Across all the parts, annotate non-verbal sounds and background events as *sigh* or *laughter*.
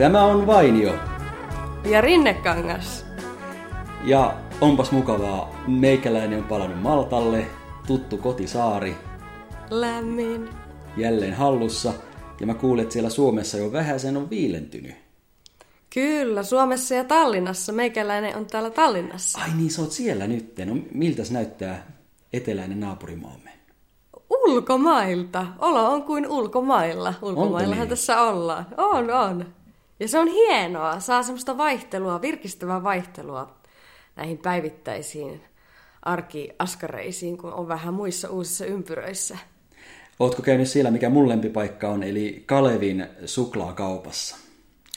Tämä on Vainio. Ja Rinnekangas. Ja onpas mukavaa. Meikäläinen on palannut Maltalle. Tuttu kotisaari. Lämmin. Jälleen hallussa. Ja mä kuulen, että siellä Suomessa jo vähän sen on viilentynyt. Kyllä, Suomessa ja Tallinnassa. Meikäläinen on täällä Tallinnassa. Ai niin, sä oot siellä nyt. No miltä näyttää eteläinen naapurimaamme? Ulkomailta. Olo on kuin ulkomailla. Ulkomaillahan niin? tässä ollaan. On, on. Ja se on hienoa. Saa semmoista vaihtelua, virkistävää vaihtelua näihin päivittäisiin arkiaskareisiin, kun on vähän muissa uusissa ympyröissä. Ootko käynyt siellä, mikä mun lempipaikka on, eli Kalevin suklaakaupassa?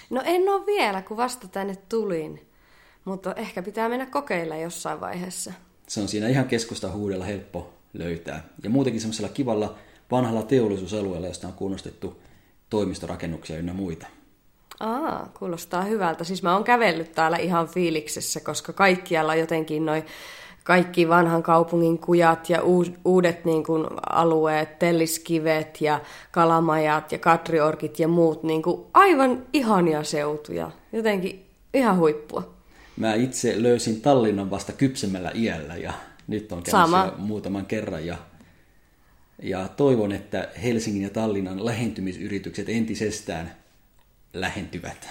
No en ole vielä, kun vasta tänne tulin. Mutta ehkä pitää mennä kokeilla jossain vaiheessa. Se on siinä ihan keskusta huudella helppo löytää. Ja muutenkin semmoisella kivalla vanhalla teollisuusalueella, josta on kunnostettu toimistorakennuksia ynnä muita. Aa, kuulostaa hyvältä. Siis mä oon kävellyt täällä ihan fiiliksessä, koska kaikkialla jotenkin noin kaikki vanhan kaupungin kujat ja uudet niin kuin, alueet, telliskivet ja kalamajat ja katriorkit ja muut, niin kuin, aivan ihania seutuja. Jotenkin ihan huippua. Mä itse löysin Tallinnan vasta kypsemmällä iällä ja nyt on käynyt muutaman kerran ja, ja toivon, että Helsingin ja Tallinnan lähentymisyritykset entisestään lähentyvät.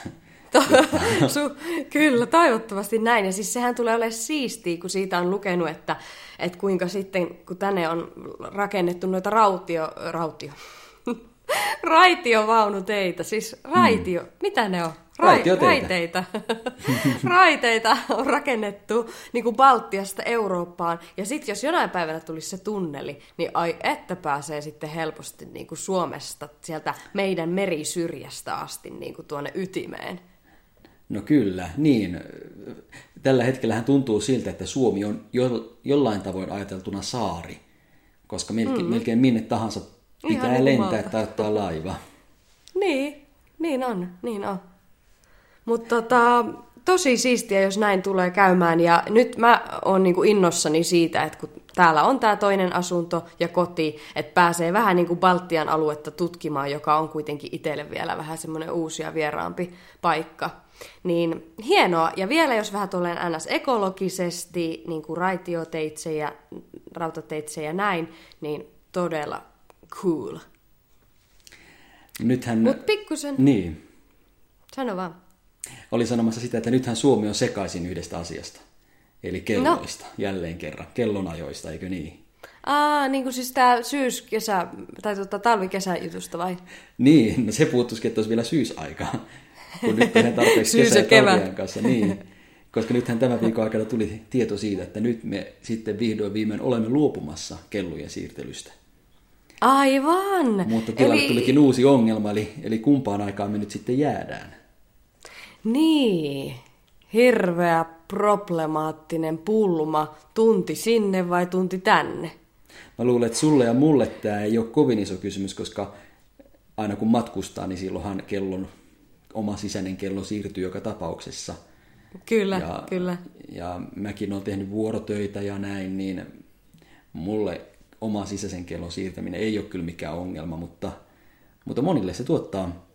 *laughs* Su, kyllä, toivottavasti näin. Ja siis sehän tulee olemaan siistiä, kun siitä on lukenut, että, että kuinka sitten, kun tänne on rakennettu noita rautio, rautio, *laughs* raitiovaunuteitä, siis raitio, mm. mitä ne on? Rai, raiteita. *laughs* raiteita on rakennettu niin kuin Baltiasta Eurooppaan. Ja sitten jos jonain päivänä tulisi se tunneli, niin ai että pääsee sitten helposti niin kuin Suomesta, sieltä meidän merisyrjästä asti niin kuin tuonne ytimeen. No kyllä, niin. Tällä hetkellähän tuntuu siltä, että Suomi on jo, jollain tavoin ajateltuna saari, koska melkein, mm. melkein minne tahansa pitää Ihan lentää tai ottaa laiva. Niin, niin on, niin on. Mutta tota, tosi siistiä, jos näin tulee käymään. Ja nyt mä oon niinku innossani siitä, että kun täällä on tämä toinen asunto ja koti, että pääsee vähän niin kuin Baltian aluetta tutkimaan, joka on kuitenkin itselle vielä vähän semmoinen uusi ja vieraampi paikka. Niin hienoa. Ja vielä jos vähän tulee ns. ekologisesti, niin kuin raitioteitse ja rautateitse ja näin, niin todella cool. Nythän... Mut pikkusen... Niin. Sano vaan. Oli sanomassa sitä, että nythän Suomi on sekaisin yhdestä asiasta. Eli kelloista, no. jälleen kerran. Kellonajoista, eikö niin? Aa, niin kuin siis tämä syyskesä, tai tota, talvikesäjutusta vai? Niin, no se puuttuisikin, että olisi vielä syysaika. Kun nyt tehdään tarpeeksi *laughs* kesä- ja talvien kanssa. Niin. Koska nythän tämän viikon aikana tuli tieto siitä, että nyt me sitten vihdoin viimein olemme luopumassa kellojen siirtelystä. Aivan! Mutta tilalle eli... tulikin uusi ongelma, eli, eli kumpaan aikaan me nyt sitten jäädään. Niin, hirveä problemaattinen pulma, tunti sinne vai tunti tänne? Mä luulen, että sulle ja mulle tämä ei ole kovin iso kysymys, koska aina kun matkustaa, niin silloinhan kellon, oma sisäinen kello siirtyy joka tapauksessa. Kyllä, ja, kyllä. Ja mäkin olen tehnyt vuorotöitä ja näin, niin mulle oma sisäisen kellon siirtäminen ei ole kyllä mikään ongelma, mutta, mutta monille se tuottaa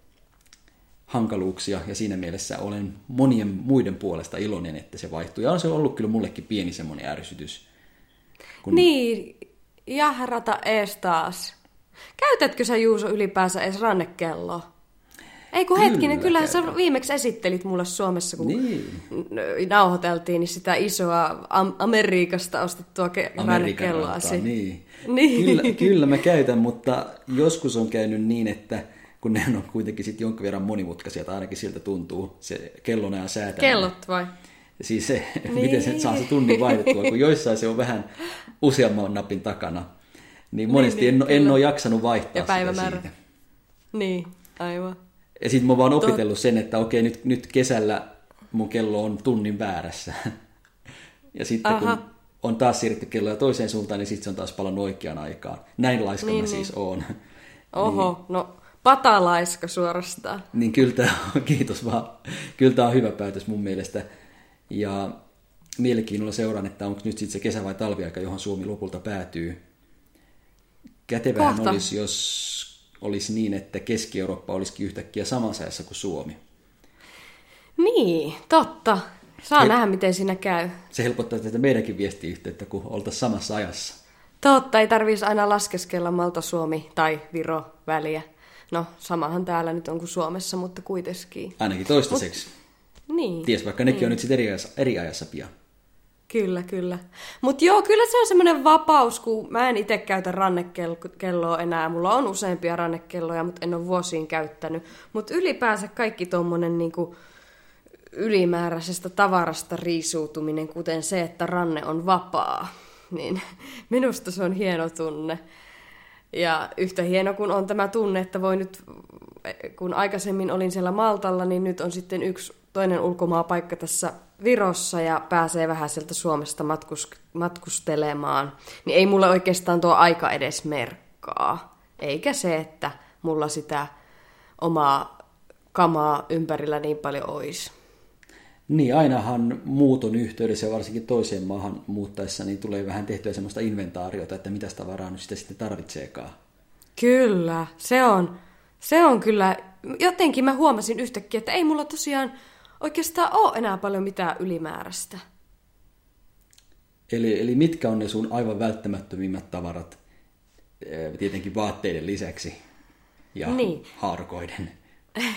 hankaluuksia ja siinä mielessä olen monien muiden puolesta iloinen, että se vaihtuu. Ja on se ollut kyllä mullekin pieni semmoinen ärsytys. Kun... Niin, jahrata ees taas. Käytätkö sä Juuso ylipäänsä edes rannekelloa? Ei kun kyllä hetkinen, kyllähän sä viimeksi esittelit mulle Suomessa, kun niin. nauhoiteltiin niin sitä isoa Amerikasta ostettua ke- rannekelloasi. Niin. niin. Kyllä, kyllä mä käytän, mutta joskus on käynyt niin, että kun ne on kuitenkin sitten jonkin verran monimutkaisia, tai ainakin siltä tuntuu se kellonajan säätäminen. Kellot vai? Siis se, niin. *laughs* miten se saa se tunnin vaihdettua, kun joissain se on vähän useamman napin takana. Niin monesti niin, niin, en, en ole jaksanut vaihtaa ja päivämäärä. siitä. Niin, aivan. Ja sitten mä oon vaan opitellut sen, että okei, nyt, nyt kesällä mun kello on tunnin väärässä. *laughs* Ja sitten Aha. kun on taas siirretty kelloja toiseen suuntaan, niin sitten se on taas palannut oikeaan aikaan. Näin laiska niin, siis niin. oon. Oho, niin. no Patalaiska suorastaan. Niin kyllä tämä on, kiitos vaan. Kyllä tämä on hyvä päätös mun mielestä. Ja mielenkiinnolla seuraan, että onko nyt sitten se kesä- vai talviaika, johon Suomi lopulta päätyy. Kätevähän Kohta. olisi, jos olisi niin, että Keski-Eurooppa olisikin yhtäkkiä samassa ajassa kuin Suomi. Niin, totta. Saa Se- nähdä, miten siinä käy. Se helpottaa tätä meidänkin viestiyhteyttä, kun oltaisiin samassa ajassa. Totta, ei tarvitsisi aina laskeskella Malta, Suomi tai Viro väliä. No, samahan täällä nyt on kuin Suomessa, mutta kuitenkin. Ainakin toistaiseksi. Niin. Ties, vaikka nekin on nyt sitten eri ajassa, eri ajassa pian. Kyllä, kyllä. Mutta joo, kyllä se on semmoinen vapaus, kun mä en itse käytä rannekelloa enää. Mulla on useampia rannekelloja, mutta en ole vuosiin käyttänyt. Mutta ylipäänsä kaikki tuommoinen niinku ylimääräisestä tavarasta riisuutuminen, kuten se, että ranne on vapaa, niin *laughs* minusta se on hieno tunne. Ja yhtä hieno kuin on tämä tunne, että voi nyt, kun aikaisemmin olin siellä Maltalla, niin nyt on sitten yksi toinen ulkomaapaikka tässä Virossa ja pääsee vähän sieltä Suomesta matkus, matkustelemaan. Niin ei mulle oikeastaan tuo aika edes merkkaa. Eikä se, että mulla sitä omaa kamaa ympärillä niin paljon olisi. Niin, ainahan muuton yhteydessä ja varsinkin toiseen maahan muuttaessa, niin tulee vähän tehtyä semmoista inventaariota, että mitä tavaraa nyt sitä sitten tarvitseekaan. Kyllä, se on, se on kyllä, jotenkin mä huomasin yhtäkkiä, että ei mulla tosiaan oikeastaan ole enää paljon mitään ylimääräistä. Eli, eli mitkä on ne sun aivan välttämättömimmät tavarat, eh, tietenkin vaatteiden lisäksi ja Niin. haarukoiden?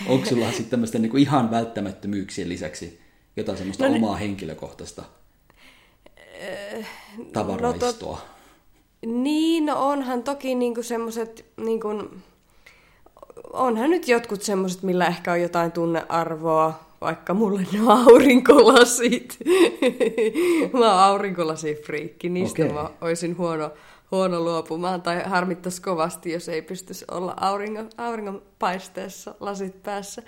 Onko sulla sitten tämmöistä niin ihan välttämättömyyksien lisäksi jotain semmoista No omaa henkilökohtaista tavaraistoa? Niin, no onhan toki niinku semmoset, niinku, onhan nyt jotkut semmoset, millä ehkä on jotain tunnearvoa, vaikka mulle ne on aurinkolasit. *laughs* mä oon aurinkolasifriikki, niistä Okei. mä oisin huono, huono luopumaan, tai harmittaisi kovasti, jos ei pystyisi olla auringon, auringon paisteessa lasit päässä.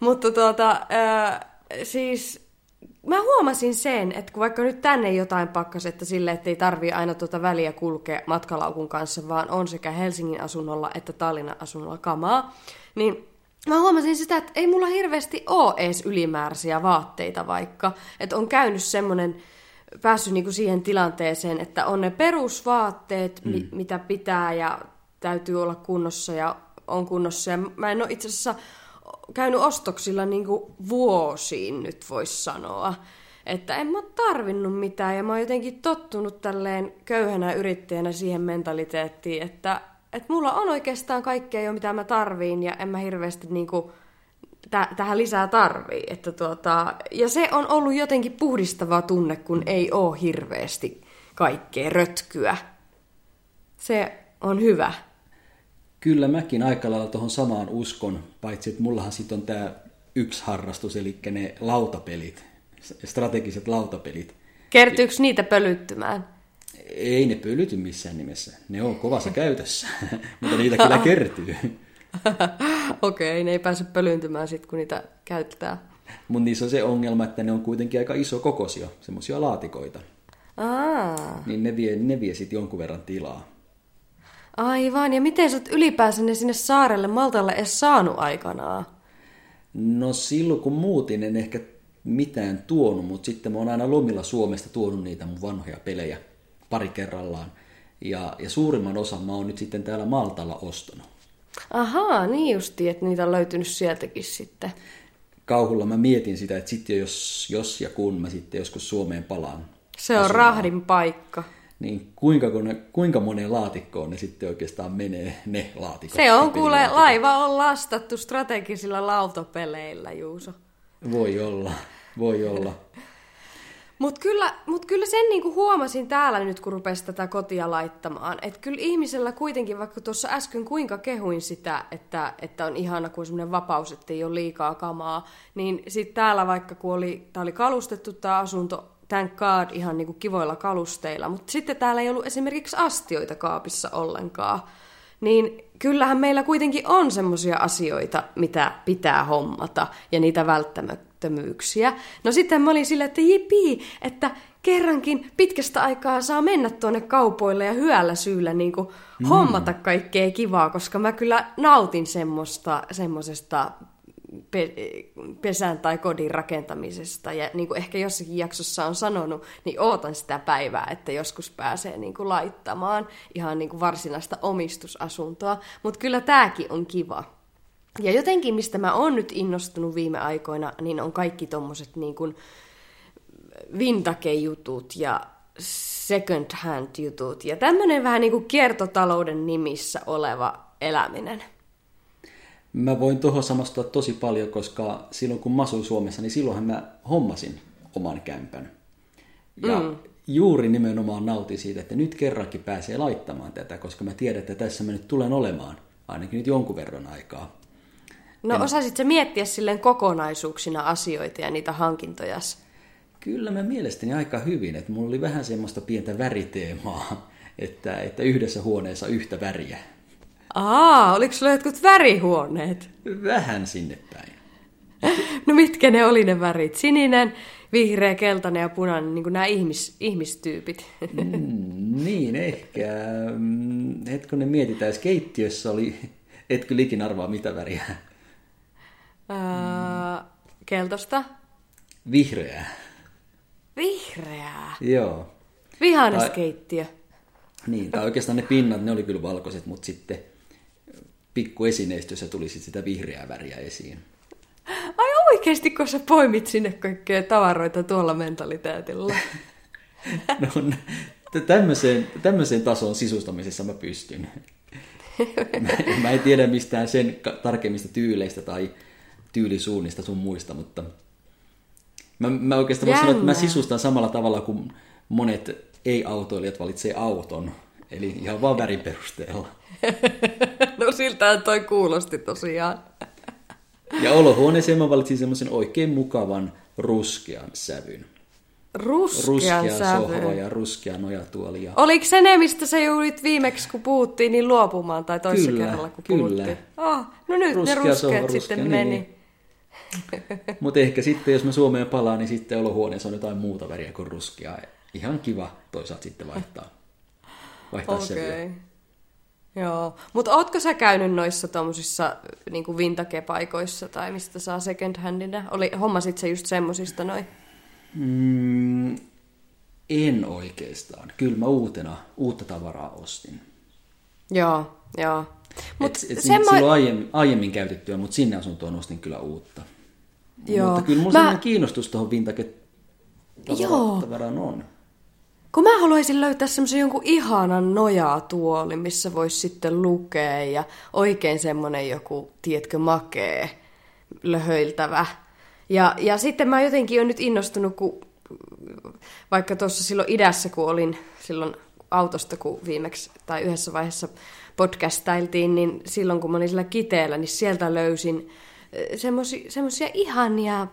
Mutta tuota, ää, siis mä huomasin sen, että kun vaikka nyt tänne jotain pakkasetta sille, että ei tarvii aina tuota väliä kulkea matkalaukun kanssa, vaan on sekä Helsingin asunnolla että Tallinnan asunnolla kamaa, niin mä huomasin sitä, että ei mulla hirveästi ole edes ylimääräisiä vaatteita vaikka. Että on käynyt semmoinen, päässyt niinku siihen tilanteeseen, että on ne perusvaatteet, mm. mi- mitä pitää ja täytyy olla kunnossa ja on kunnossa. Ja mä en ole itse asiassa käynyt ostoksilla niinku vuosiin nyt voisi sanoa. Että en mä ole tarvinnut mitään ja mä oon jotenkin tottunut tälleen köyhänä yrittäjänä siihen mentaliteettiin, että, että mulla on oikeastaan kaikkea jo mitä mä tarviin ja en mä hirveästi niinku tä- tähän lisää tarvii. Että tuota, ja se on ollut jotenkin puhdistava tunne, kun ei oo hirveästi kaikkea rötkyä. Se on hyvä. Kyllä mäkin aika lailla tuohon samaan uskon, paitsi että mullahan sitten on tämä yksi harrastus, eli ne lautapelit, strategiset lautapelit. Kertyykö niitä pölyttymään? Ei ne pölyty missään nimessä, ne on kovassa käytössä, *laughs* mutta niitä kyllä *laughs* kertyy. Okei, ne ei pääse pölyyntymään sitten, kun niitä käytetään. Mutta niissä on se ongelma, että ne on kuitenkin aika iso kokoisia, semmoisia laatikoita. Aa, Niin ne vie, ne vie sitten jonkun verran tilaa. Aivan. Ja miten sä oot ylipäänsä ne sinne saarelle Maltalle edes saanut aikanaan? No silloin kun muutin en ehkä mitään tuonut, mutta sitten mä oon aina lomilla Suomesta tuonut niitä mun vanhoja pelejä pari kerrallaan. Ja, ja suurimman osan mä oon nyt sitten täällä Maltalla ostanut. Ahaa, niin justi, että niitä on löytynyt sieltäkin sitten. Kauhulla mä mietin sitä, että sitten jos, jos ja kun mä sitten joskus Suomeen palaan, Se on rahdin paikka. Niin kuinka, ne, kuinka moneen laatikkoon ne sitten oikeastaan menee, ne laatikot? Se on kuule, laiva on lastattu strategisilla lautapeleillä, Juuso. Voi olla, voi olla. Mutta kyllä, mut kyllä sen niinku huomasin täällä nyt, kun rupesi tätä kotia laittamaan. Että kyllä ihmisellä kuitenkin, vaikka tuossa äsken kuinka kehuin sitä, että, että on ihana kuin semmoinen vapaus, että ei ole liikaa kamaa, niin sitten täällä vaikka kun oli, tää oli kalustettu tämä asunto, thank god, ihan niinku kivoilla kalusteilla, mutta sitten täällä ei ollut esimerkiksi astioita kaapissa ollenkaan. Niin kyllähän meillä kuitenkin on semmoisia asioita, mitä pitää hommata ja niitä välttämättömyyksiä. No sitten mä olin silleen, että jipi, että kerrankin pitkästä aikaa saa mennä tuonne kaupoille ja hyvällä syyllä niin kuin mm. hommata kaikkea kivaa, koska mä kyllä nautin semmoista, semmosesta pe- pesän tai kodin rakentamisesta. Ja niin kuin ehkä jossakin jaksossa on sanonut, niin ootan sitä päivää, että joskus pääsee niin kuin laittamaan ihan niin kuin varsinaista omistusasuntoa. Mutta kyllä tämäkin on kiva. Ja jotenkin, mistä mä oon nyt innostunut viime aikoina, niin on kaikki tommoset niin kuin vintage-jutut ja second hand jutut ja tämmöinen vähän niin kuin kiertotalouden nimissä oleva eläminen. Mä voin tuohon samastua tosi paljon, koska silloin kun mä asuin Suomessa, niin silloinhan mä hommasin oman kämpän. Ja mm. juuri nimenomaan nautin siitä, että nyt kerrankin pääsee laittamaan tätä, koska mä tiedän, että tässä mä nyt tulen olemaan ainakin nyt jonkun verran aikaa. No en... osasit sä miettiä silleen kokonaisuuksina asioita ja niitä hankintoja? Kyllä mä mielestäni aika hyvin, että mulla oli vähän semmoista pientä väriteemaa, että, että yhdessä huoneessa yhtä väriä. Aa, oliko sulla jotkut värihuoneet? Vähän sinne päin. *laughs* No mitkä ne oli ne värit? Sininen, vihreä, keltainen ja punainen, niin kuin nämä ihmis, ihmistyypit. Mm, niin, ehkä. Mm, Hetkonen mietitään, keittiössä oli, et kyllä ikinä arvaa mitä väriä. Öö, keltosta? Vihreää. Vihreää? Joo. Vihanneskeittiö. Niin, tai oikeastaan ne pinnat, ne oli kyllä valkoiset, mutta sitten pikku esineistössä tuli sitten sitä vihreää väriä esiin. Ai oikeasti, kun sä poimit sinne kaikkea tavaroita tuolla mentaliteetilla? *laughs* no, tämmöiseen, tämmöiseen tasoon sisustamisessa mä pystyn. Mä, mä en tiedä mistään sen tarkemmista tyyleistä tai tyylisuunnista sun muista, mutta mä, mä oikeastaan voin sanoa, että mä sisustan samalla tavalla kuin monet ei-autoilijat valitsee auton. Eli ihan vaan värin perusteella. *laughs* no siltähän toi kuulosti tosiaan. ja olohuoneeseen mä valitsin semmoisen oikein mukavan ruskean sävyn. Ruskean, ruskea sävy. sohva ja ruskea nojatuoli. Ja... Oliko se ne, mistä sä joudut viimeksi, kun puhuttiin, niin luopumaan, tai toisessa Kyllä, kerralla, kun kyllä. puhuttiin? Oh, no nyt Ruskea ne ruskeat sohva, sitten ruskea, meni. niin. *laughs* Mutta ehkä sitten, jos mä Suomeen palaan, niin sitten olohuoneessa on jotain muuta väriä kuin ruskea. Ihan kiva toisaalta sitten vaihtaa, vaihtaa Okei. sävyä. Joo, mutta ootko sä käynyt noissa tommosissa niinku vintage-paikoissa tai mistä saa second handina? Oli, hommasit sä just semmosista noin? Mm, en oikeastaan. Kyllä mä uutena, uutta tavaraa ostin. Joo, joo. Mut et, et semmo... Silloin aiemmin, aiemmin käytettyä, mutta sinne asuntoon ostin kyllä uutta. Joo. Mutta kyllä mulla Mä- kiinnostus tuohon vintage Joo. tavaraan on. Kun mä haluaisin löytää semmoisen jonkun ihanan nojatuoli, missä voisi sitten lukea ja oikein semmoinen joku, tiedätkö, makee, löhöiltävä. Ja, ja sitten mä jotenkin on nyt innostunut, kun vaikka tuossa silloin idässä, kun olin silloin autosta, kun viimeksi tai yhdessä vaiheessa podcastailtiin, niin silloin kun mä olin sillä kiteellä, niin sieltä löysin semmoisia ihania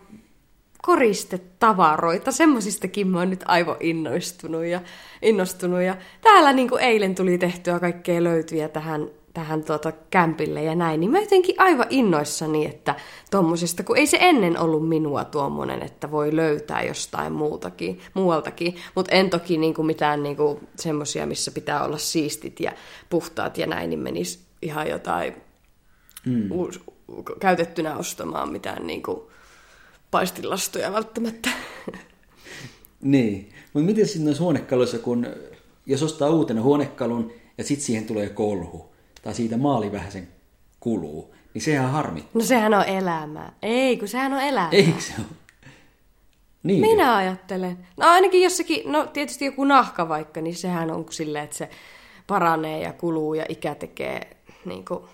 koristetavaroita, semmosistakin mä oon nyt aivan innostunut ja, innostunut. ja täällä niin kuin eilen tuli tehtyä kaikkea löytyjä tähän, tähän tuota kämpille ja näin, niin mä jotenkin aivan innoissani, että tommosesta, kun ei se ennen ollut minua tuommoinen, että voi löytää jostain muutakin, muualtakin, mutta en toki niin kuin mitään niin kuin semmosia, missä pitää olla siistit ja puhtaat ja näin, niin menisi ihan jotain mm. uus, käytettynä ostamaan mitään niin kuin paistilastoja välttämättä. Niin, mutta miten sitten noissa huonekaluissa, kun jos ostaa uutena huonekalun ja sitten siihen tulee kolhu, tai siitä maali vähän sen kuluu, niin sehän harmittaa. No sehän on elämää. Ei, kun sehän on elämää. Eikö se ole? Niin. Minä ajattelen. No ainakin jossakin, no tietysti joku nahka vaikka, niin sehän on silleen, että se paranee ja kuluu ja ikä tekee niin kuin...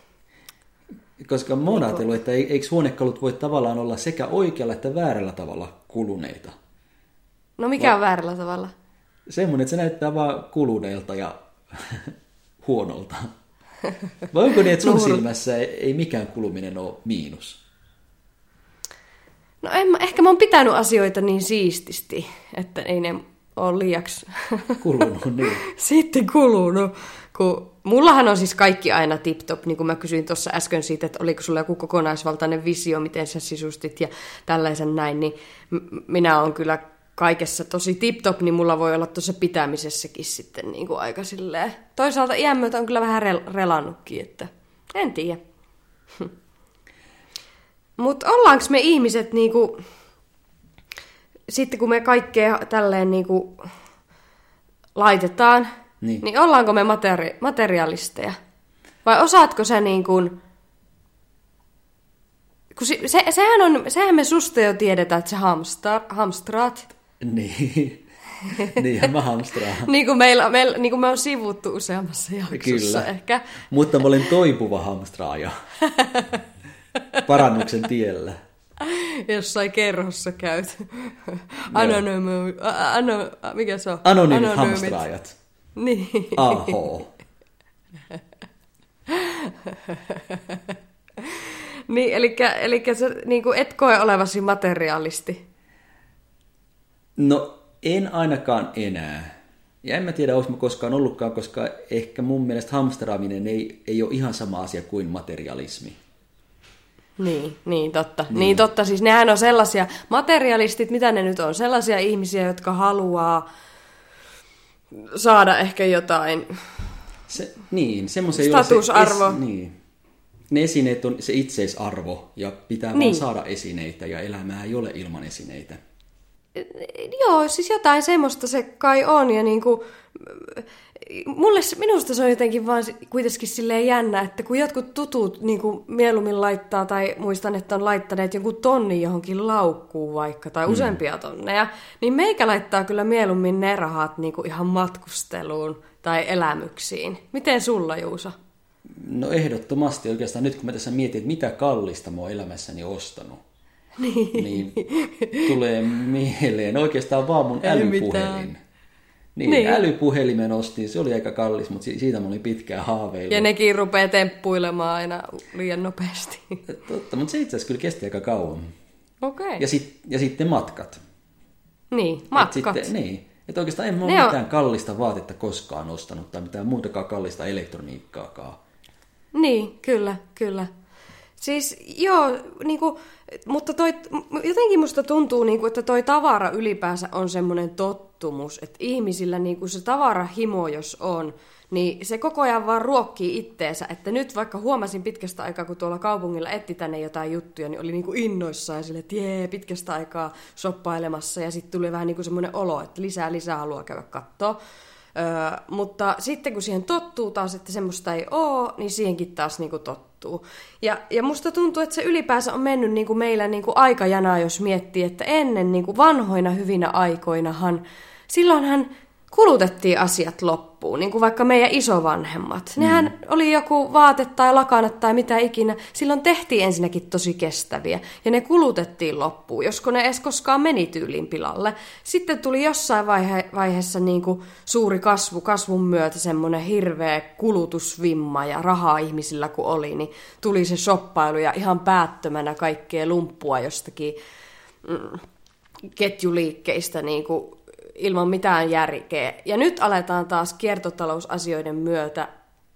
Koska mä oon ajatellut, että ei- eikö huonekalut voi tavallaan olla sekä oikealla että väärällä tavalla kuluneita. No mikä on väärällä tavalla? Semmoinen, että se näyttää vaan kuluneelta ja *laughs* huonolta. Vai onko niin, että sun *laughs* silmässä ei, ei mikään kuluminen ole miinus? No en mä, ehkä mä oon pitänyt asioita niin siististi, että ei ne ole liiaksi Kulunut, niin. *laughs* sitten kulunut. Kun mullahan on siis kaikki aina tip-top, niin kuin mä kysyin tuossa äsken siitä, että oliko sulla joku kokonaisvaltainen visio, miten sä sisustit ja tällaisen näin, niin m- minä on kyllä kaikessa tosi tip-top, niin mulla voi olla tuossa pitämisessäkin sitten niin kuin aika silleen. Toisaalta iän myötä on kyllä vähän rel- relannutkin, että en tiedä. *laughs* Mutta ollaanko me ihmiset niinku, sitten kun me kaikkea tälleen niinku laitetaan, Niin. niin, ollaanko me materi- materialisteja? Vai osaatko sä niin kuin kun se, se, sehän, on, sehän me susta jo tiedetään, että se hamstar, hamstraat. Niin. *laughs* Niinhän mä hamstraan. niin, kuin meillä, meillä, niin kuin me on sivuttu useammassa jaksossa Kyllä. ehkä. Mutta mä olen toipuva hamstraaja. *laughs* Parannuksen tiellä. Jossain kerhossa käyt. Anonymy, a- ano, mikä se on? Anonyymit. hamstraajat. Niin. Aho. niin, eli, eli sä niin kuin et koe olevasi materiaalisti. No, en ainakaan enää. Ja en mä tiedä, onko mä koskaan ollutkaan, koska ehkä mun mielestä hamstraaminen ei, ei ole ihan sama asia kuin materialismi. Niin, niin totta. Niin. niin totta, siis nehän on sellaisia, materialistit, mitä ne nyt on, sellaisia ihmisiä, jotka haluaa saada ehkä jotain. Se, niin, semmoisen Statusarvo. Se, es, niin. Ne esineet on se itseisarvo ja pitää niin. Vaan saada esineitä ja elämää ei ole ilman esineitä. Joo, siis jotain semmoista se kai on ja niinku, mulle, se- minusta se on jotenkin vaan kuitenkin silleen jännä, että kun jotkut tutut niinku mieluummin laittaa tai muistan, että on laittaneet jonkun tonni johonkin laukkuun vaikka tai useampia tonneja, niin meikä laittaa kyllä mieluummin ne rahat niinku ihan matkusteluun tai elämyksiin. Miten sulla, Juusa? No ehdottomasti oikeastaan nyt kun mä tässä mietin, että mitä kallista mä oon elämässäni ostanut, niin, niin tulee mieleen oikeastaan vaan mun älypuhelin. Niin, Niin. älypuhelimen ostin, se oli aika kallis, mutta si- siitä mä olin pitkään haaveillut. Ja nekin rupeaa temppuilemaan aina liian nopeasti. Totta, mutta se itse asiassa kyllä kesti aika kauan. Okei. Okay. Ja, sit, ja sitten matkat. Niin, Et matkat. Sitten, niin. Että oikeastaan en mä ole Ne on- mitään kallista vaatetta koskaan ostanut tai mitään muutakaan kallista elektroniikkaakaan. Niin, kyllä, kyllä. Siis joo, niinku, mutta toi, jotenkin musta tuntuu, niinku, että toi tavara ylipäänsä on semmoinen tottumus, että ihmisillä niinku se tavarahimo, jos on, niin se koko ajan vaan ruokkii itteensä. Että nyt vaikka huomasin pitkästä aikaa, kun tuolla kaupungilla etti tänne jotain juttuja, niin oli niinku innoissaan sille, että jee, pitkästä aikaa soppailemassa. Ja sitten tuli vähän niinku semmoinen olo, että lisää lisää haluaa käydä kattoo. Öö, mutta sitten kun siihen tottuu taas, että semmoista ei oo, niin siihenkin taas niinku tottuu. Ja, ja musta tuntuu, että se ylipäänsä on mennyt niinku meillä niinku aikajanaa, jos miettii, että ennen niinku vanhoina hyvinä aikoinahan, silloinhan kulutettiin asiat loppuun, niin kuin vaikka meidän isovanhemmat. Nehän oli joku vaate tai lakanat tai mitä ikinä. Silloin tehtiin ensinnäkin tosi kestäviä ja ne kulutettiin loppuun, josko ne edes koskaan meni tyyliin pilalle. Sitten tuli jossain vaihe- vaiheessa niin kuin suuri kasvu, kasvun myötä semmoinen hirveä kulutusvimma ja rahaa ihmisillä kun oli, niin tuli se shoppailu ja ihan päättömänä kaikkea lumppua jostakin mm, ketjuliikkeistä niin kuin ilman mitään järkeä. Ja nyt aletaan taas kiertotalousasioiden myötä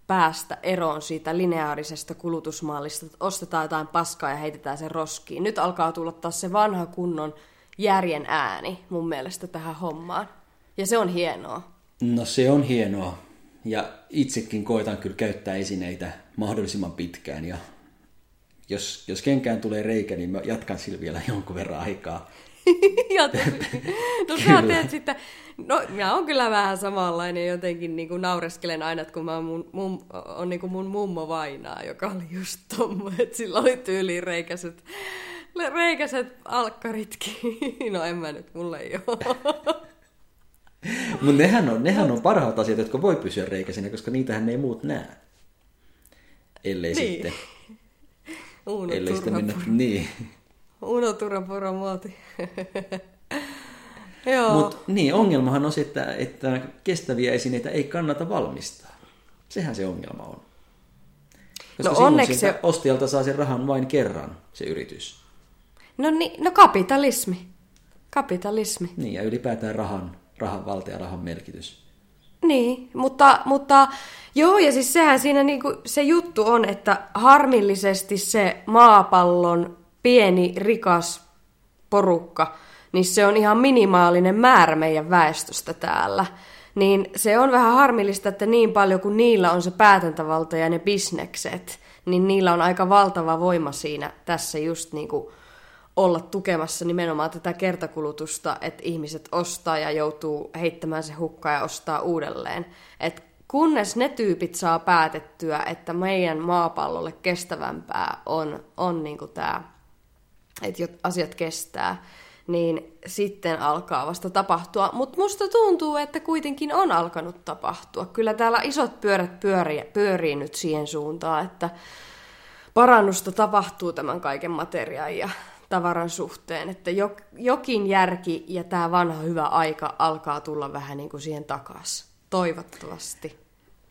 päästä eroon siitä lineaarisesta kulutusmallista, että ostetaan jotain paskaa ja heitetään se roskiin. Nyt alkaa tulla taas se vanha kunnon järjen ääni mun mielestä tähän hommaan. Ja se on hienoa. No se on hienoa. Ja itsekin koitan kyllä käyttää esineitä mahdollisimman pitkään. Ja jos, jos kenkään tulee reikä, niin mä jatkan sillä vielä jonkun verran aikaa. *laughs* ja tosi. No sä teet sitten, no mä oon kyllä vähän samanlainen jotenkin niin kuin naureskelen aina, kun mä mun, mun, on niin kuin mun mummo vainaa, joka oli just tommoinen, että sillä oli tyyliin reikäiset, reikäiset alkkaritkin. *laughs* No en mä nyt, mulle ei ole. Mutta nehän on, nehän on parhaat asiat, jotka voi pysyä reikäisinä, koska niitähän ei muut näe. Ellei Niin. sitten, Uno ellei sitten mennä, niin. Uno turha poro muoti. *laughs* Joo. Mutta niin, ongelmahan on se, että, että kestäviä esineitä ei kannata valmistaa. Sehän se ongelma on. Koska No onneksi se- ostajalta saa sen rahan vain kerran, se yritys. No, niin, no kapitalismi. Kapitalismi. Niin, ja ylipäätään rahan, rahan valta ja rahan merkitys. Niin, mutta, mutta joo, ja siis sehän siinä niinku, se juttu on, että harmillisesti se maapallon pieni, rikas porukka, niin se on ihan minimaalinen määrä meidän väestöstä täällä. Niin se on vähän harmillista, että niin paljon kuin niillä on se päätäntävalta ja ne bisnekset, niin niillä on aika valtava voima siinä tässä just niinku olla tukemassa nimenomaan tätä kertakulutusta, että ihmiset ostaa ja joutuu heittämään se hukkaan ja ostaa uudelleen. Et kunnes ne tyypit saa päätettyä, että meidän maapallolle kestävämpää on, on niinku tämä että asiat kestää, niin sitten alkaa vasta tapahtua. Mutta musta tuntuu, että kuitenkin on alkanut tapahtua. Kyllä täällä isot pyörät pyörii, pyörii nyt siihen suuntaan, että parannusta tapahtuu tämän kaiken materiaan ja tavaran suhteen, että jokin järki ja tämä vanha hyvä aika alkaa tulla vähän niin kuin siihen takaisin. Toivottavasti.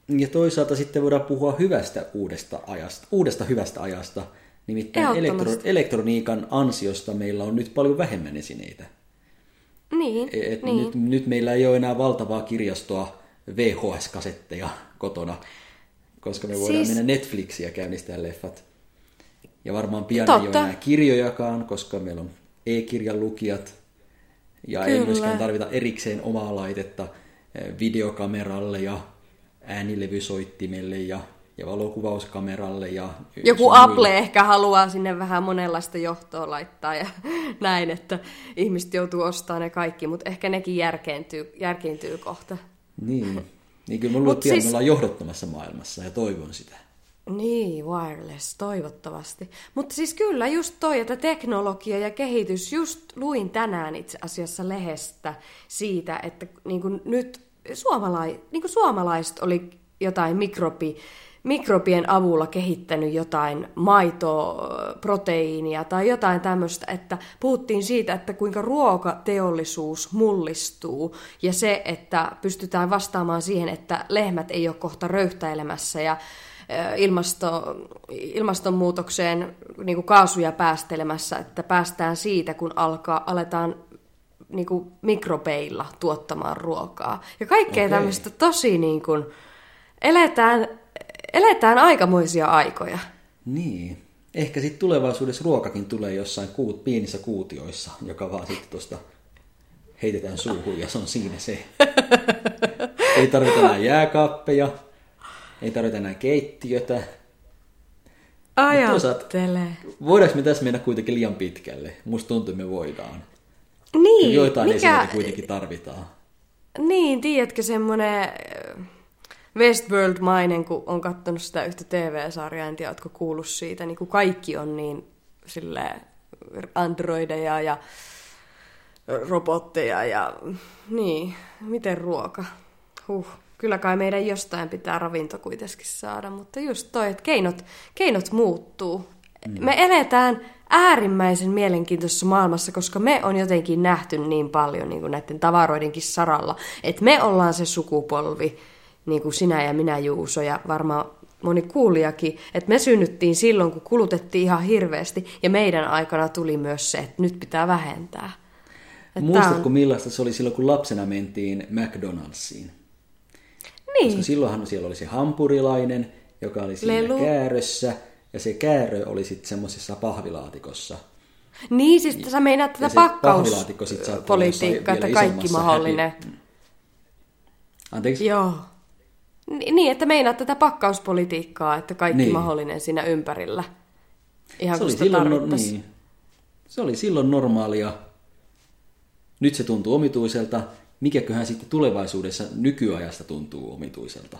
Ja toisaalta sitten voidaan puhua hyvästä uudesta ajasta, uudesta hyvästä ajasta. Nimittäin elektro, elektroniikan ansiosta meillä on nyt paljon vähemmän esineitä. Niin, e, Et niin. Nyt, nyt meillä ei ole enää valtavaa kirjastoa VHS-kasetteja kotona, koska me voidaan siis... mennä Netflixiä käynnistää leffat. Ja varmaan pian Totta. ei ole enää kirjojakaan, koska meillä on e-kirjan lukijat. Ja Kyllä. ei myöskään tarvita erikseen omaa laitetta eh, videokameralle ja äänilevysoittimelle ja, ja valokuvauskameralle. Ja Joku Apple muille. ehkä haluaa sinne vähän monenlaista johtoa laittaa ja *laughs* näin, että ihmiset joutuu ostamaan ne kaikki, mutta ehkä nekin järkeentyy, järkeentyy kohta. Niin, niin kyllä mä luulen, siis... me ollaan johdottomassa maailmassa ja toivon sitä. Niin, wireless, toivottavasti. Mutta siis kyllä just toi, että teknologia ja kehitys, just luin tänään itse asiassa lehestä siitä, että niin kuin nyt suomalai, niin kuin suomalaiset oli jotain mikrobi, mikrobien avulla kehittänyt jotain maitoproteiinia tai jotain tämmöistä, että puhuttiin siitä, että kuinka ruokateollisuus mullistuu ja se, että pystytään vastaamaan siihen, että lehmät ei ole kohta röyhtäilemässä ja ilmasto, ilmastonmuutokseen niin kuin kaasuja päästelemässä, että päästään siitä, kun alkaa, aletaan niin kuin mikrobeilla tuottamaan ruokaa. Ja kaikkea okay. tämmöistä tosi niin kuin, eletään, eletään aikamoisia aikoja. Niin. Ehkä sitten tulevaisuudessa ruokakin tulee jossain kuut, pienissä kuutioissa, joka vaan sitten tuosta heitetään suuhun ja se on siinä se. Ei tarvita enää jääkaappeja, ei tarvita enää keittiötä. Ajattele. Voidaanko me tässä mennä kuitenkin liian pitkälle? Musta tuntuu, että me voidaan. Niin. Joitain mikä... esineitä kuitenkin tarvitaan. Niin, tiedätkö semmoinen Westworld-mainen, kun on katsonut sitä yhtä TV-sarjaa, en tiedä, oletko kuullut siitä, niin kuin kaikki on niin sille androideja ja robotteja ja niin, miten ruoka? Huh kyllä kai meidän jostain pitää ravinto kuitenkin saada, mutta just toi, että keinot, keinot muuttuu. Mm. Me eletään äärimmäisen mielenkiintoisessa maailmassa, koska me on jotenkin nähty niin paljon niin kuin näiden tavaroidenkin saralla, että me ollaan se sukupolvi, niin kuin sinä ja minä Juuso ja varmaan moni kuulijakin, että me synnyttiin silloin, kun kulutettiin ihan hirveästi, ja meidän aikana tuli myös se, että nyt pitää vähentää. Että Muistatko on... millaista se oli silloin, kun lapsena mentiin McDonald'siin? Niin. Koska silloinhan siellä oli se hampurilainen, joka oli siinä Lelu. käärössä, ja se käärö oli sitten semmoisessa pahvilaatikossa. Niin, siis sä meinaat tätä pakkauspolitiikkaa, että kaikki mahdollinen. Häpi. Anteeksi? Joo. Niin, että meinaat tätä pakkauspolitiikkaa, että kaikki niin. mahdollinen siinä ympärillä. Ihan se oli, silloin, no, niin. se oli silloin normaalia. Nyt se tuntuu omituiselta, mikäköhän sitten tulevaisuudessa nykyajasta tuntuu omituiselta?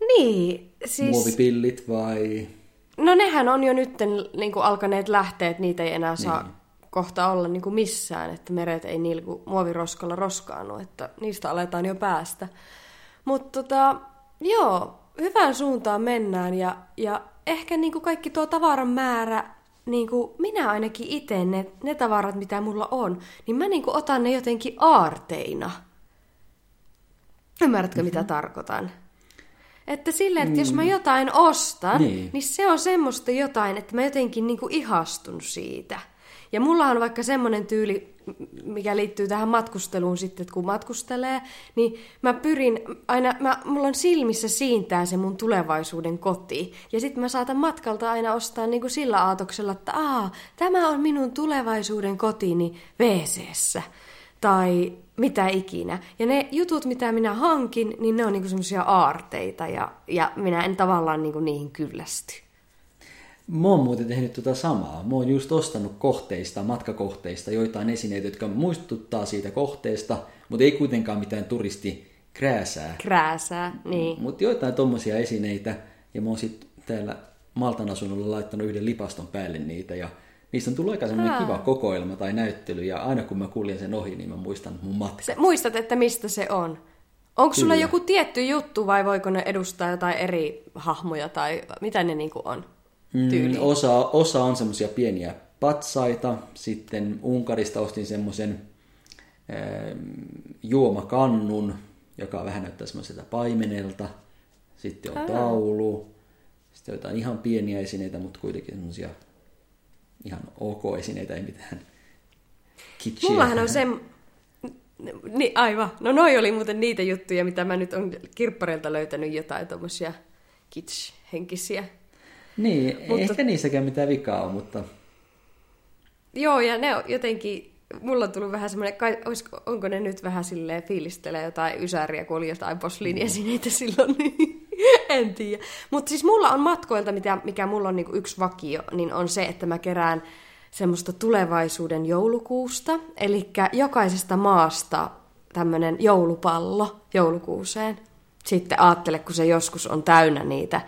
Niin, siis... Muovipillit vai... No nehän on jo nyt niin kuin alkaneet lähteä, että niitä ei enää saa niin. kohta olla niin kuin missään, että meret ei niillä muoviroskalla roskaannu, että niistä aletaan jo päästä. Mutta tota, joo, hyvään suuntaan mennään ja, ja ehkä niin kuin kaikki tuo tavaran määrä niin kuin minä ainakin itse, ne, ne tavarat, mitä mulla on, niin mä niin kuin otan ne jotenkin aarteina. Ymmärrätkö, mm-hmm. mitä mhm. tarkoitan? Että silleen, että mm. jos mä mm. jotain ostan, niin. niin se on semmoista jotain, että mä jotenkin niin kuin ihastun siitä. Ja mulla on vaikka semmoinen tyyli, mikä liittyy tähän matkusteluun sitten, että kun matkustelee, niin mä pyrin aina, mä, mulla on silmissä siintää se mun tulevaisuuden koti. Ja sitten mä saatan matkalta aina ostaa niin kuin sillä aatoksella, että aa, tämä on minun tulevaisuuden kotini wc Tai mitä ikinä. Ja ne jutut, mitä minä hankin, niin ne on niinku semmoisia aarteita ja, ja minä en tavallaan niinku niihin kyllästy. Mä oon muuten tehnyt tota samaa. Mä oon just ostanut kohteista, matkakohteista joitain esineitä, jotka muistuttaa siitä kohteesta, mutta ei kuitenkaan mitään turisti krääsää. Krääsää, niin. Mutta joitain tommosia esineitä, ja mä oon sitten täällä Maltan asunnolla laittanut yhden lipaston päälle niitä, ja niistä on tullut aika semmoinen kiva kokoelma tai näyttely, ja aina kun mä kuljen sen ohi, niin mä muistan mun matka. Se, muistat, että mistä se on? Onko sulla joku tietty juttu vai voiko ne edustaa jotain eri hahmoja tai mitä ne niinku on? Mm, osa, osa on semmoisia pieniä patsaita. Sitten Unkarista ostin semmoisen äh, juomakannun, joka vähän näyttää semmoiselta paimenelta. Sitten on taulu. Sitten jotain ihan pieniä esineitä, mutta kuitenkin semmoisia ihan ok esineitä, ei mitään kitschiä. Mullahan on se, niin, aivan. No noi oli muuten niitä juttuja, mitä mä nyt on kirppareilta löytänyt jotain tuommoisia kitsch-henkisiä. Niin, mutta... ehkä niissäkään mitään vikaa on, mutta... Joo, ja ne on jotenkin, mulla on tullut vähän semmoinen, olisiko, onko ne nyt vähän silleen fiilistelee jotain ysäriä, kun oli jotain posliiniesineitä mm. silloin, niin *laughs* en tiedä. Mutta siis mulla on matkoilta, mikä, mikä mulla on niinku yksi vakio, niin on se, että mä kerään semmoista tulevaisuuden joulukuusta. Eli jokaisesta maasta tämmöinen joulupallo joulukuuseen. Sitten ajattele, kun se joskus on täynnä niitä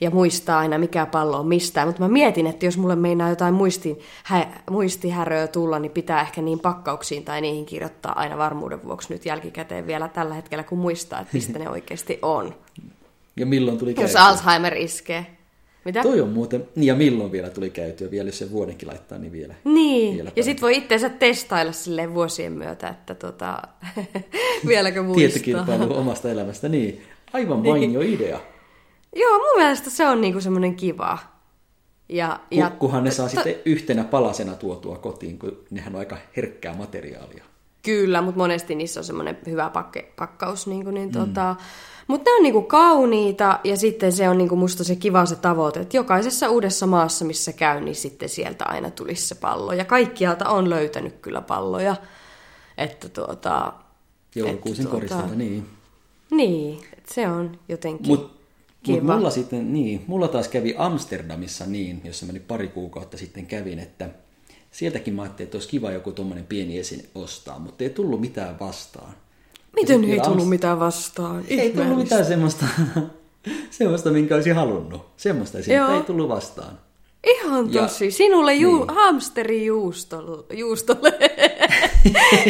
ja muistaa aina, mikä pallo on mistään. Mutta mä mietin, että jos mulle meinaa jotain muistin, hä, muistihäröä tulla, niin pitää ehkä niin pakkauksiin tai niihin kirjoittaa aina varmuuden vuoksi nyt jälkikäteen vielä tällä hetkellä, kun muistaa, että mistä ne oikeasti on. Ja milloin tuli Jos Alzheimer iskee. Mitä? Toi on muuten, niin ja milloin vielä tuli käytyä, vielä jos se vuodenkin laittaa, niin vielä. Niin, vielä ja sitten voi itseensä testailla silleen vuosien myötä, että tota, *laughs* vieläkö muistaa. Tietokilpailu omasta elämästä, niin. Aivan mainio niin. idea. Joo, mun mielestä se on niinku semmoinen kiva. Ja, ja, Kunhan ne saa to... sitten yhtenä palasena tuotua kotiin, kun nehän on aika herkkää materiaalia. Kyllä, mutta monesti niissä on semmoinen hyvä pakke, pakkaus. Niin, kuin, niin mm. tota, mutta ne on niinku kauniita ja sitten se on niinku musta se kiva se tavoite, että jokaisessa uudessa maassa, missä käy, niin sitten sieltä aina tulisi se pallo. Ja kaikkialta on löytänyt kyllä palloja. Että tuota... Joulukuusen tuota, koristelta, niin. Niin, se on jotenkin Mut, kiva. Mut mulla sitten, niin, mulla taas kävi Amsterdamissa niin, jossa meni pari kuukautta sitten kävin, että sieltäkin mä ajattelin, että olisi kiva joku tuommoinen pieni esine ostaa, mutta ei tullut mitään vastaan. Miten ei tullut mitään vastaan? Ei tullut mitään semmoista, *laughs* semmoista, minkä olisi halunnut. Semmoista ei tullut vastaan. Ihan tosi. Ja, Sinulle ju- niin. hamsterijuustolle. Juustolle. *laughs*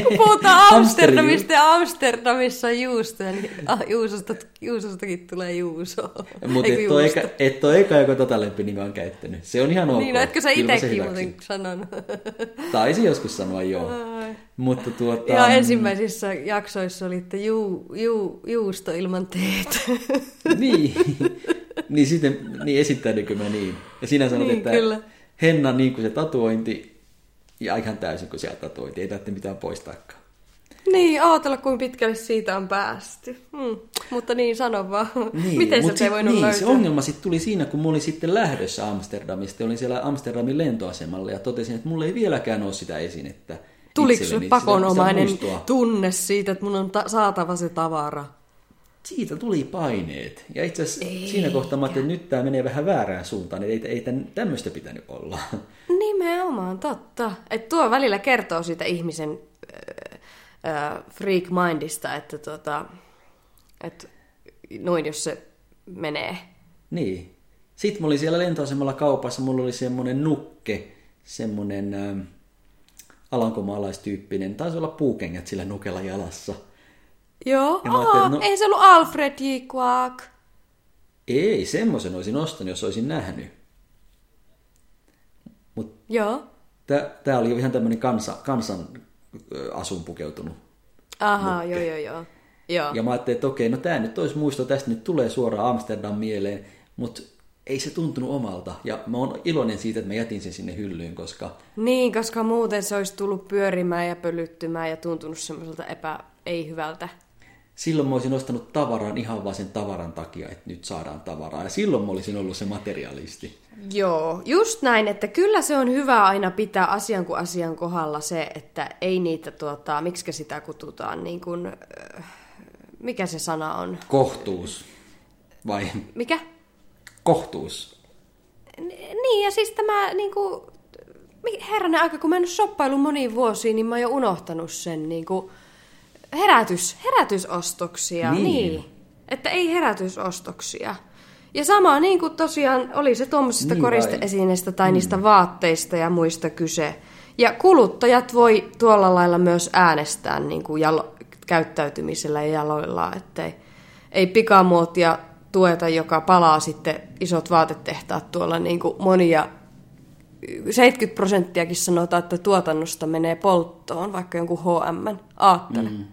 Kun puhutaan Amsterdamista ja Amsterdamissa juustoja, niin ah, juusosta, juusostakin tulee juuso. Mutta et, ole eka, et ole eka joka tota lempi on käyttänyt. Se on ihan ok. Niin, no etkö sä itsekin muuten sanonut? Taisi joskus sanoa joo. Mutta tuota... Ja ensimmäisissä jaksoissa oli, että juu, juu, juusto ilman teet. niin niin sitten niin esittäydykö mä niin. Ja sinä sanot, niin, että kyllä. Henna niin kuin se tatuointi, ja ihan täysin kuin se tatuointi, ei tarvitse mitään poistaakaan. Niin, ajatella kuinka pitkälle siitä on päästy. Hmm. Mutta niin, sano vaan. Niin, Miten se ei voinut niin, löytää? se ongelma sitten tuli siinä, kun mä olin sitten lähdössä Amsterdamista. Olin siellä Amsterdamin lentoasemalla ja totesin, että mulla ei vieläkään ole sitä esinettä. Tuliko se pakonomainen sitä tunne siitä, että mun on ta- saatava se tavara? Siitä tuli paineet. Ja itse asiassa Eikä. siinä kohtaa mä että nyt tämä menee vähän väärään suuntaan, ei, ei tämmöistä pitänyt olla. Nimenomaan, totta. Että tuo välillä kertoo siitä ihmisen äh, äh, freak mindista, että tota, et noin jos se menee. Niin. Sitten mä olin siellä lentoasemalla kaupassa, mulla oli semmoinen nukke, semmoinen äh, alankomaalaistyyppinen, taisi olla puukengät sillä nukella jalassa – Joo, Aa, no, ei se ollut Alfred J. Quark. Ei, semmoisen olisin ostanut, jos olisin nähnyt. Mut Joo. Tämä oli ihan tämmöinen kansa, kansan asun pukeutunut. Aha, joo, joo, joo. Joo. Ja mä ajattelin, että okei, no tämä nyt olisi muisto, tästä nyt tulee suoraan Amsterdam mieleen, mutta ei se tuntunut omalta. Ja mä oon iloinen siitä, että mä jätin sen sinne hyllyyn, koska... Niin, koska muuten se olisi tullut pyörimään ja pölyttymään ja tuntunut semmoiselta epä... ei hyvältä silloin mä olisin ostanut tavaraan ihan vain sen tavaran takia, että nyt saadaan tavaraa. Ja silloin mä olisin ollut se materialisti. Joo, just näin, että kyllä se on hyvä aina pitää asian kuin asian kohdalla se, että ei niitä, tuota, miksi sitä kututaan, niin kuin, äh, mikä se sana on? Kohtuus. Vai? Mikä? Kohtuus. Niin, ja siis tämä, niin kuin, herranen aika, kun mä en ole shoppaillut moniin vuosiin, niin mä oon jo unohtanut sen, niin kuin, herätys, herätysostoksia, niin. niin. Että ei herätysostoksia. Ja sama niin kuin tosiaan oli se tuommoisista Niin koristeesineistä tai mm. niistä vaatteista ja muista kyse. Ja kuluttajat voi tuolla lailla myös äänestää niin kuin jalo, käyttäytymisellä ja jaloillaan, ettei ei pikamuotia tueta, joka palaa sitten isot vaatetehtaat tuolla niin kuin monia 70 prosenttiakin sanotaan, että tuotannosta menee polttoon, vaikka jonkun H&M. Aattele. Mm.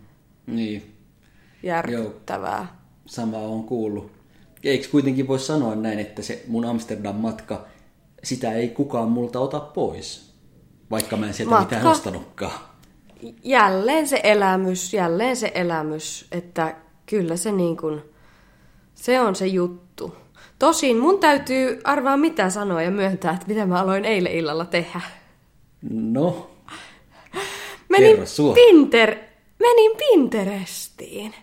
Niin, Järkyttävää. sama on kuullut. Eikö kuitenkin voi sanoa näin, että se mun Amsterdam-matka, sitä ei kukaan multa ota pois, vaikka mä en sieltä Matka? mitään ostanutkaan. Jälleen se elämys, jälleen se elämys, että kyllä se niin kuin, se on se juttu. Tosin mun täytyy arvaa mitä sanoa ja myöntää, että mitä mä aloin eilen illalla tehdä. No, Menin. Pinter, menin Pinterestiin.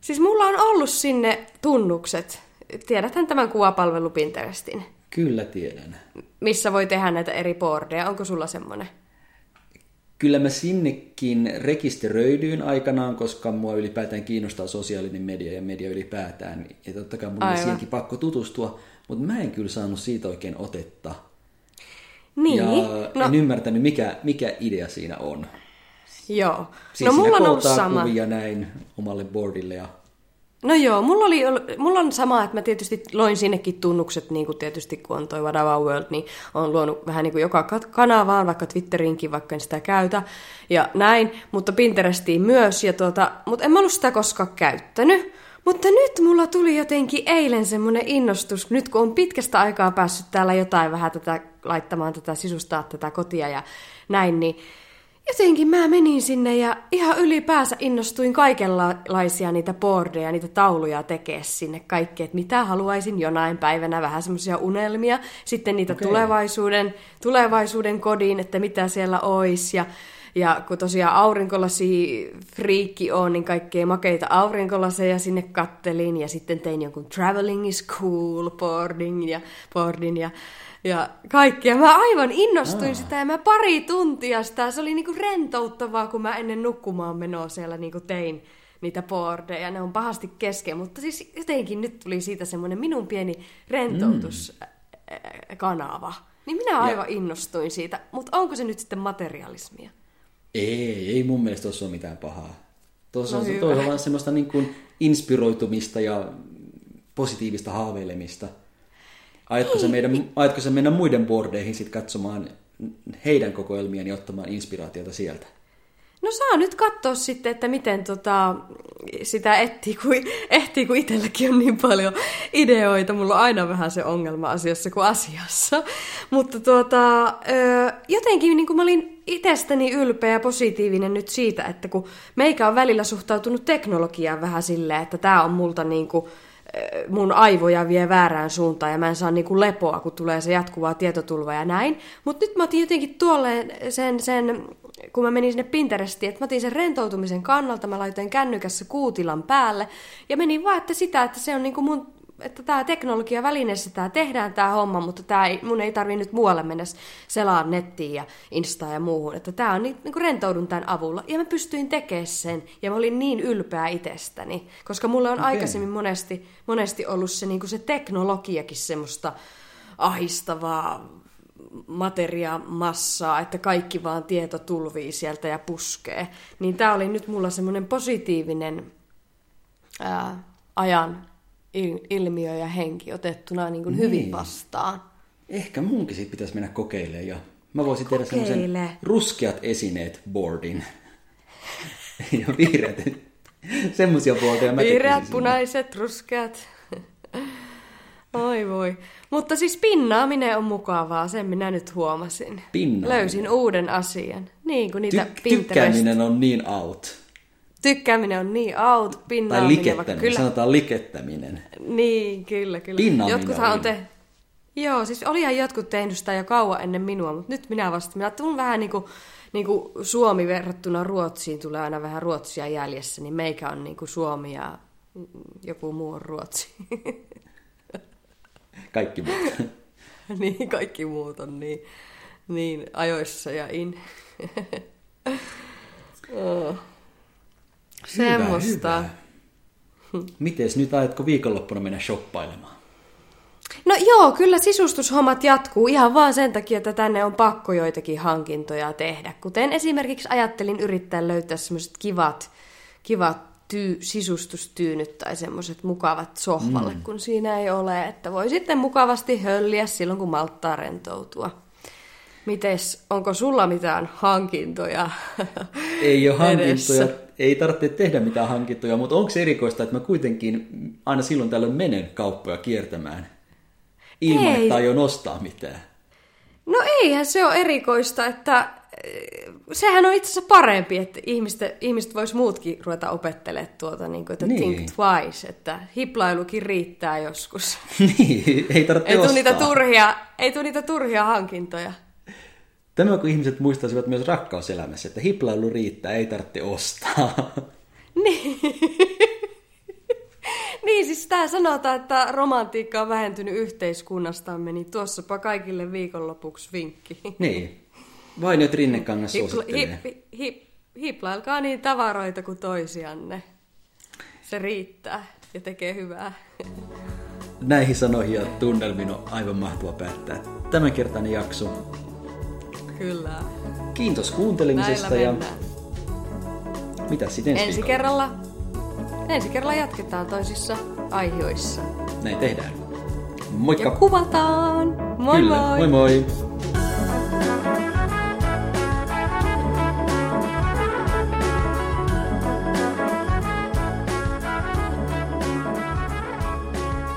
Siis mulla on ollut sinne tunnukset. Tiedäthän tämän kuvapalvelu Pinterestin, kyllä tiedän. missä voi tehdä näitä eri boardeja. Onko sulla semmoinen? Kyllä mä sinnekin rekisteröidyin aikanaan, koska mua ylipäätään kiinnostaa sosiaalinen media ja media ylipäätään. Ja totta kai mun siihenkin pakko tutustua, mutta mä en kyllä saanut siitä oikein otetta. Niin. Ja no, en ymmärtänyt, mikä, mikä idea siinä on. Joo. Siis no mulla on ollut sama. kuvia näin omalle boardille ja No joo, mulla, oli, mulla on sama, että mä tietysti loin sinnekin tunnukset, niin kuin tietysti kun on toi Whatever World, niin on luonut vähän niin kuin joka kanavaan, vaikka Twitteriinkin, vaikka en sitä käytä ja näin, mutta Pinterestiin myös, ja tuota, mutta en mä ollut sitä koskaan käyttänyt. Mutta nyt mulla tuli jotenkin eilen semmoinen innostus, nyt kun on pitkästä aikaa päässyt täällä jotain vähän tätä laittamaan tätä sisustaa tätä kotia ja näin, niin Jotenkin mä menin sinne ja ihan ylipäänsä innostuin kaikenlaisia niitä boardeja, niitä tauluja tekee sinne kaikkea, että mitä haluaisin jonain päivänä, vähän semmoisia unelmia, sitten niitä Okei. tulevaisuuden, tulevaisuuden kodin, että mitä siellä olisi ja ja kun tosiaan aurinkolasi friikki on, niin kaikkea makeita aurinkolaseja sinne kattelin ja sitten tein jonkun traveling is cool boarding ja, boardin ja, ja kaikkia. Mä aivan innostuin Ah. sitä ja mä pari tuntia sitä. Se oli niinku rentouttavaa, kun mä ennen nukkumaan menoa siellä niinku tein niitä boardeja. Ne on pahasti kesken, mutta siis jotenkin nyt tuli siitä semmoinen minun pieni rentoutuskanava. Niin minä aivan innostuin siitä. Mutta onko se nyt sitten materialismia? Ei, ei mun mielestä tuossa ole mitään pahaa. Tuossa No on, tuossa on vaan semmoista niin kuin inspiroitumista ja positiivista haaveilemista. Aiotko sä, meidän, aiotko sä mennä muiden boardeihin sit katsomaan heidän kokoelmiaan ja ottamaan inspiraatiota sieltä? No saa nyt katsoa sitten, että miten tota, sitä ehtii, kun, ehtii, kun itselläkin on niin paljon ideoita. Mulla on aina vähän se ongelma asiassa kuin asiassa. Mutta tuota, jotenkin niin kuin mä olin itsestäni ylpeä ja positiivinen nyt siitä, että kun meikä on välillä suhtautunut teknologiaan vähän silleen, että tämä on multa niin kuin, ö, mun aivoja vie väärään suuntaan ja mä en saa niinku lepoa, kun tulee se jatkuvaa tietotulva ja näin. Mutta nyt mä otin jotenkin tuolle sen, sen, kun mä menin sinne Pinterestiin, että mä otin sen rentoutumisen kannalta, mä laitoin kännykässä kuutilan päälle ja menin vaan, että sitä, että se on niinku mun että tämä teknologia välineessä tämä tehdään tämä homma, mutta tää ei, mun ei tarvi nyt muualle mennä selaan nettiin ja Instaan ja muuhun. Että tämä on niin, niin kuin rentoudun tämän avulla. Ja mä pystyin tekemään sen ja mä olin niin ylpeä itsestäni, koska mulle on okay. aikaisemmin monesti, monesti ollut se, niin kuin se teknologiakin semmoista ahistavaa materiamassaa, että kaikki vaan tieto tulvii sieltä ja puskee. Niin tämä oli nyt mulla semmoinen positiivinen ää, ajan ilmiö ja henki otettuna niin kuin hyvin Niin. vastaan. Ehkä munkin sit pitäisi mennä kokeilemaan ja mä voisin tehdä Kokeile. semmoisen ruskeat esineet boardin. *laughs* ja vihreät. Semmoisia mä Vihreät, punaiset, ruskeat. *laughs* Oi voi. Mutta siis pinnaaminen on mukavaa, sen minä nyt huomasin. Pinnaaminen. Löysin uuden asian. Niin kuin niitä Tyk- Pinterest. tykkääminen on niin out. Tykkääminen on niin out, Tai pinnaaminen likettäminen, vaikka kyllä. sanotaan likettäminen. Niin, kyllä, kyllä. Pinnaaminen Jotkuthan on te... Joo, siis olihan jotkut tehnyt sitä jo kauan ennen minua, mutta nyt minä vasta. Minä ajattelin vähän niin kuin, niin kuin Suomi verrattuna Ruotsiin tulee aina vähän Ruotsia jäljessä, niin meikä on niin kuin Suomi ja joku muu on Ruotsi. *laughs* Kaikki muut. *laughs* niin, kaikki muut on niin, niin ajoissa ja in. *laughs* oh. Semmoista. Hyvä, hyvä. *laughs* Mites nyt aiotko viikonloppuna mennä shoppailemaan? No joo, kyllä sisustushommat jatkuu ihan vaan sen takia, että tänne on pakko joitakin hankintoja tehdä. Kuten esimerkiksi ajattelin yrittää löytää semmoiset kivat, kivat tyy, sisustustyynyt tai semmoiset mukavat sohvalle, mm. kun siinä ei ole. Että voi sitten mukavasti hölliä silloin, kun malttaa rentoutua. Mites, onko sulla mitään hankintoja? Ei ole hankintoja, ei tarvitse tehdä mitään hankintoja, mutta onko se erikoista, että mä kuitenkin aina silloin tällöin menen kauppoja kiertämään ilman, ei. että aion ostaa mitään? No eihän se ole erikoista, että eh, sehän on itse asiassa parempi, että ihmiset, ihmiset vois muutkin ruveta opettelemaan tuota, niin kuin, että niin. think twice, että hiplailukin riittää joskus. *laughs* niin, ei tarvitse ei ostaa. Niitä turhia, ei tule niitä turhia hankintoja. Tämä kun ihmiset muistaisivat myös rakkauselämässä, että hiplailu riittää, ei tarvitse ostaa. Niin. niin, siis tämä sanotaan, että romantiikka on vähentynyt yhteiskunnastamme, niin tuossapa kaikille viikonlopuksi vinkki. Niin. Vain nyt Rinnekangas Hipla, hip, hip, hiplailkaa niin tavaroita kuin toisianne. Se riittää ja tekee hyvää. Näihin sanoihin ja tunnelmiin on aivan mahtava päättää tämänkertainen jakso. Kyllä. Kiitos kuuntelemisesta ja mitä sitten ensi, ensi kerralla? Ensi kerralla jatketaan toisissa aiheissa. Näin tehdään. Moikka! Ja kuvataan! Moi Kyllä. moi! Moi moi!